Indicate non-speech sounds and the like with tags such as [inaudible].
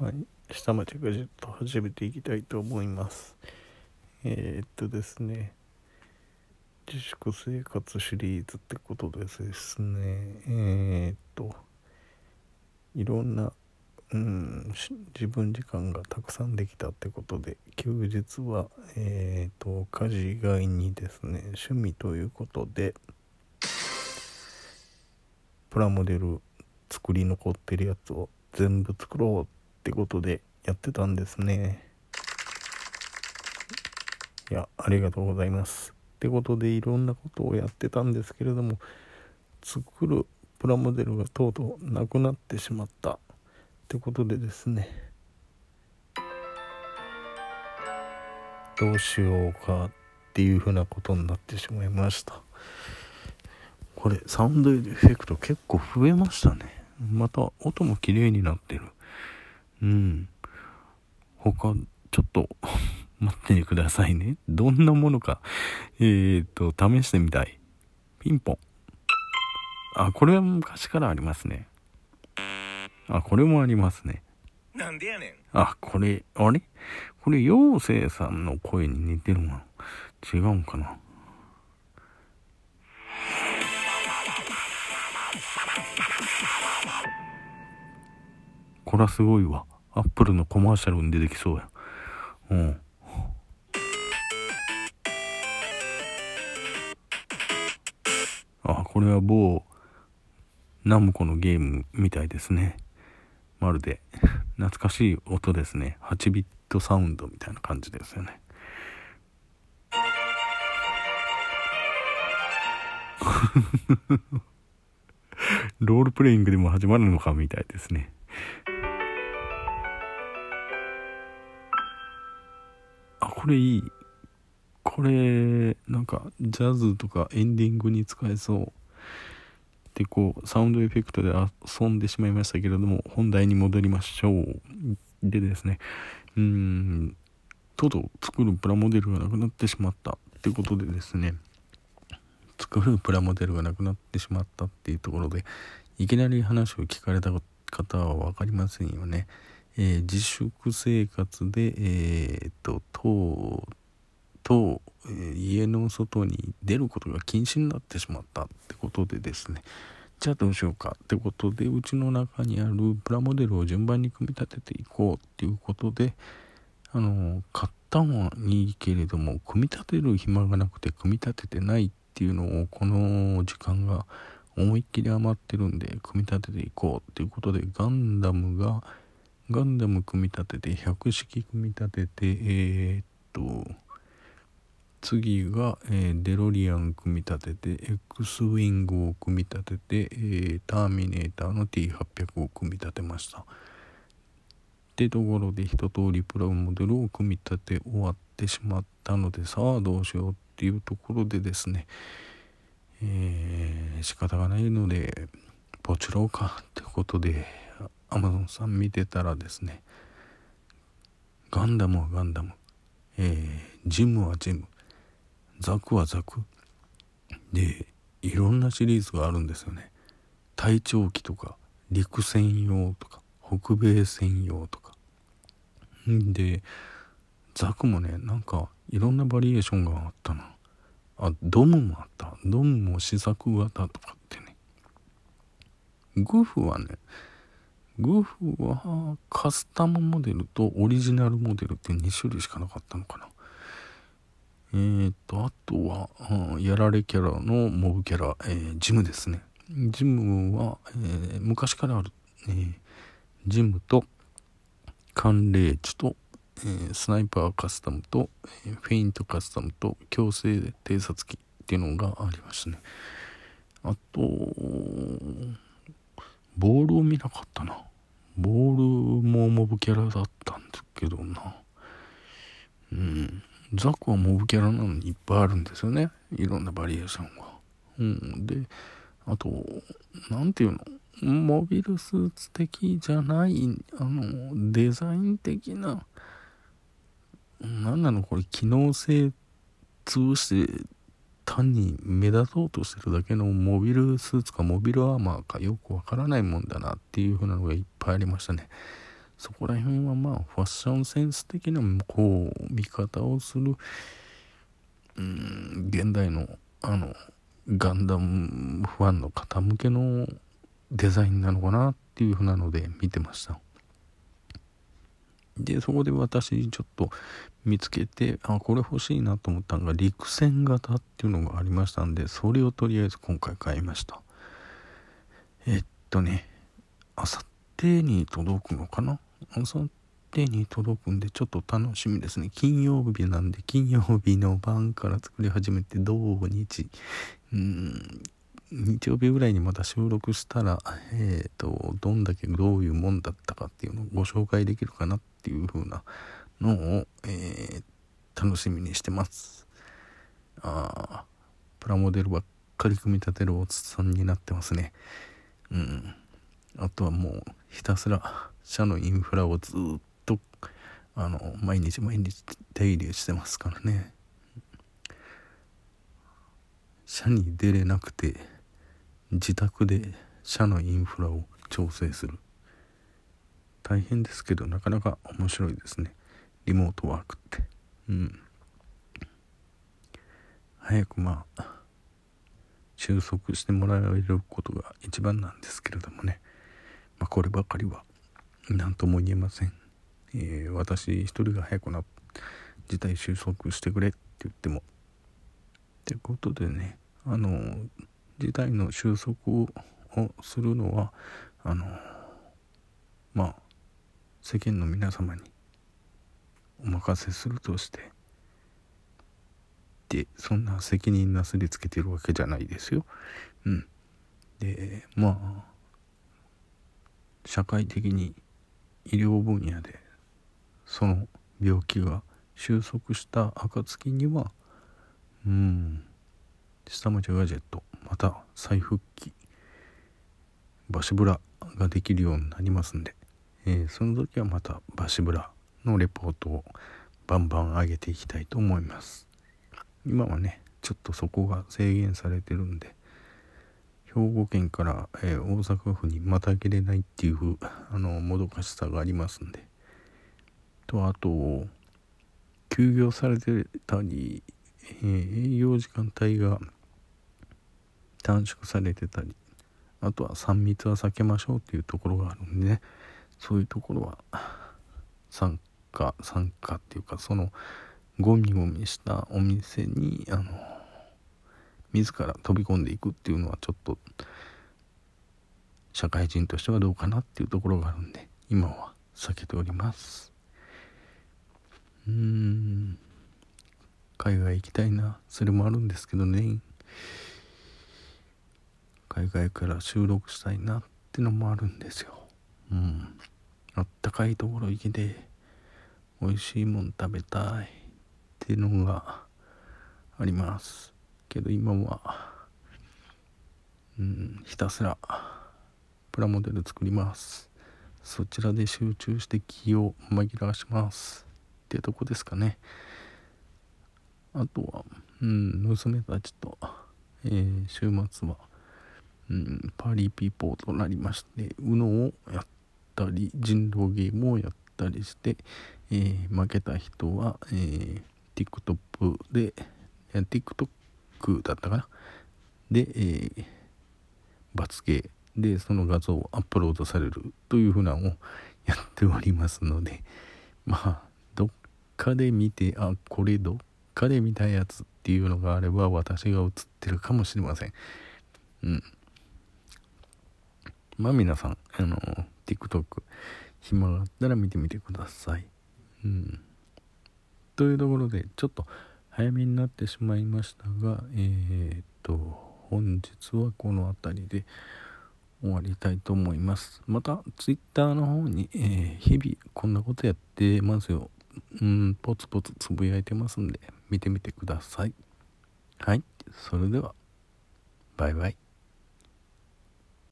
はい、下町ガジェット始めていきたいと思います。えー、っとですね、自粛生活シリーズってことでですね、えー、っと、いろんな、うん、自分時間がたくさんできたってことで、休日は、えー、っと、家事以外にですね、趣味ということで、プラモデル作り残ってるやつを全部作ろうってことでやってたんですね。いやありがとうございます。ってことでいろんなことをやってたんですけれども作るプラモデルがとうとうなくなってしまった。ってことでですねどうしようかっていうふうなことになってしまいました。これサウンドエフェクト結構増えましたね。また音も綺麗になってる。うん。他ちょっと [laughs] 待ってくださいね。どんなものか。えー、っと試してみたい。ピンポン。あこれは昔からありますね。あこれもありますね。なんでやねん。あこれあれ？これ妖精さんの声に似てるの違うんかなこれはすごいわ。アップルのコマーシャルに出てきそうや。うん。あこれは某ナムコのゲームみたいですね。まるで。懐かしい音ですね。8ビットサウンドみたいな感じですよね。[laughs] ロールプレイングでも始まるのかみたいですね。これいいこれなんかジャズとかエンディングに使えそう。でこうサウンドエフェクトで遊んでしまいましたけれども本題に戻りましょう。でですねうんとうとう作るプラモデルがなくなってしまった。ってことでですね作るプラモデルがなくなってしまったっていうところでいきなり話を聞かれた方は分かりませんよね、えー自粛生活でえーっととと、えー家の外に出ることが禁止になってしまったってことでですね。じゃあどうしようかってことでうちの中にあるプラモデルを順番に組み立てていこうっていうことであの買ったのはいいけれども組み立てる暇がなくて組み立ててないっていうのをこの時間が思いっきり余ってるんで組み立てていこうっていうことでガンダムがガンダム組み立てて100式組み立ててえーっと次が、えーデロリアン組み立てて X ウィングを組み立てて、えーターミネーターの T800 を組み立てました。ってところで一通りプラモデルを組み立て終わってしまったのでさあどうしようっていうところでですねえー仕方がないのでポチろうかってことで Amazon さん見てたらですねガンダムはガンダム、えージムはジム。ザクはザク。でいろんなシリーズがあるんですよね。隊長機とか陸専用とか北米専用とか。でザクもねなんかいろんなバリエーションがあったな。あドムもあった。ドムも試作型とかってね。グフはねグーフはカスタムモデルとオリジナルモデルって2種類しかなかったのかな。えー、とあとは、うんやられキャラのモブキャラ、えージムですね。ジムは、えー昔からある、えージムと寒冷地と、えースナイパーカスタムと、えーフェイントカスタムと強制偵察機っていうのがありますね。あとボールを見なかったな。ボールもモブキャラだったんですけどな。うん。ザクはモブキャラなのにいっぱいあるんですよね。いろんなバリエーションが。うん。であと何ていうの？モビルスーツ的じゃないあのデザイン的な。何なの？これ機能性潰して単に目立とうとしてるだけのモビルスーツかモビルアーマーかよくわからないもんだなっていう風なのがいっぱいありましたね。そこら辺はまあファッションセンス的なこう見方をするうん現代のあのガンダムファンの方向けのデザインなのかなっていうふうなので見てました。でそこで私ちょっと見つけてあこれ欲しいなと思ったのが陸戦型っていうのがありましたんでそれをとりあえず今回買いました。えっとねあさってに届くのかな？あさってに届くんでちょっと楽しみですね。金曜日なんで金曜日の晩から作り始めて土日。うん。日曜日ぐらいにまた収録したら、えーと、どんだけどういうもんだったかっていうのをご紹介できるかなっていう風なのを、えー、楽しみにしてます。あプラモデルばっかり組み立てるおつさんになってますね。うん。あとはもうひたすら社のインフラをずっとあの毎日毎日手入れしてますからね。社に出れなくて自宅で社のインフラを調整する。大変ですけどなかなか面白いですね。リモートワークって。うん。早くまあ収束してもらえることが一番なんですけれどもね、まあ、こればかりは何とも言えません、えー、私一人が早くな事態収束してくれって言っても。ってことでねあの事態の収束をするのはあのまあ世間の皆様にお任せするとしてでそんな責任なすりつけてるわけじゃないですよ。うん、でまあ社会的に医療分野でその病気が収束した暁にはうん下町ガジェットまた再復帰バシブラができるようになりますんで、えー、その時はまたバシブラのレポートをバンバン上げていきたいと思います。今はねちょっとそこが制限されてるんで兵庫県から、えー、大阪府にまたげれないっていうあのもどかしさがありますんで。とあと休業されてたり、えー、営業時間帯が短縮されてたりあとは3密は避けましょうっていうところがあるんでね。そういうところは参加参加っていうかそのゴミゴミしたお店にあの自ら飛び込んでいくっていうのはちょっと社会人としてはどうかなっていうところがあるんで今は避けております。うーん。海外行きたいな。それもあるんですけどね。海外から収録したいなってのもあるんですよ。うん。あったかいところ行きで美味しいもん食べたいっていうのがありますけど今はうんひたすらプラモデル作ります。そちらで集中して気を紛らわしますっていうとこですかね。あとはうん娘たちと、えー、週末はうん、パーリーピーポーとなりまして UNO をやったり人狼ゲームをやったりして、えー、負けた人は、えー、TikTok で TikTok だったかな？で、えー、罰ゲームでその画像をアップロードされるというふうなのをやっておりますので [laughs] まあどっかで見てあこれどっかで見たやつっていうのがあれば私が映ってるかもしれません。うん。まあ皆さん、あの、TikTok、暇があったら見てみてください。うん。というところで、ちょっと早めになってしまいましたが、えー、っと、本日はこの辺りで終わりたいと思います。また、Twitter の方に、えー、日々こんなことやってますよ。うん、ポツポツつぶやいてますんで、見てみてください。はい、それでは、バイバイ。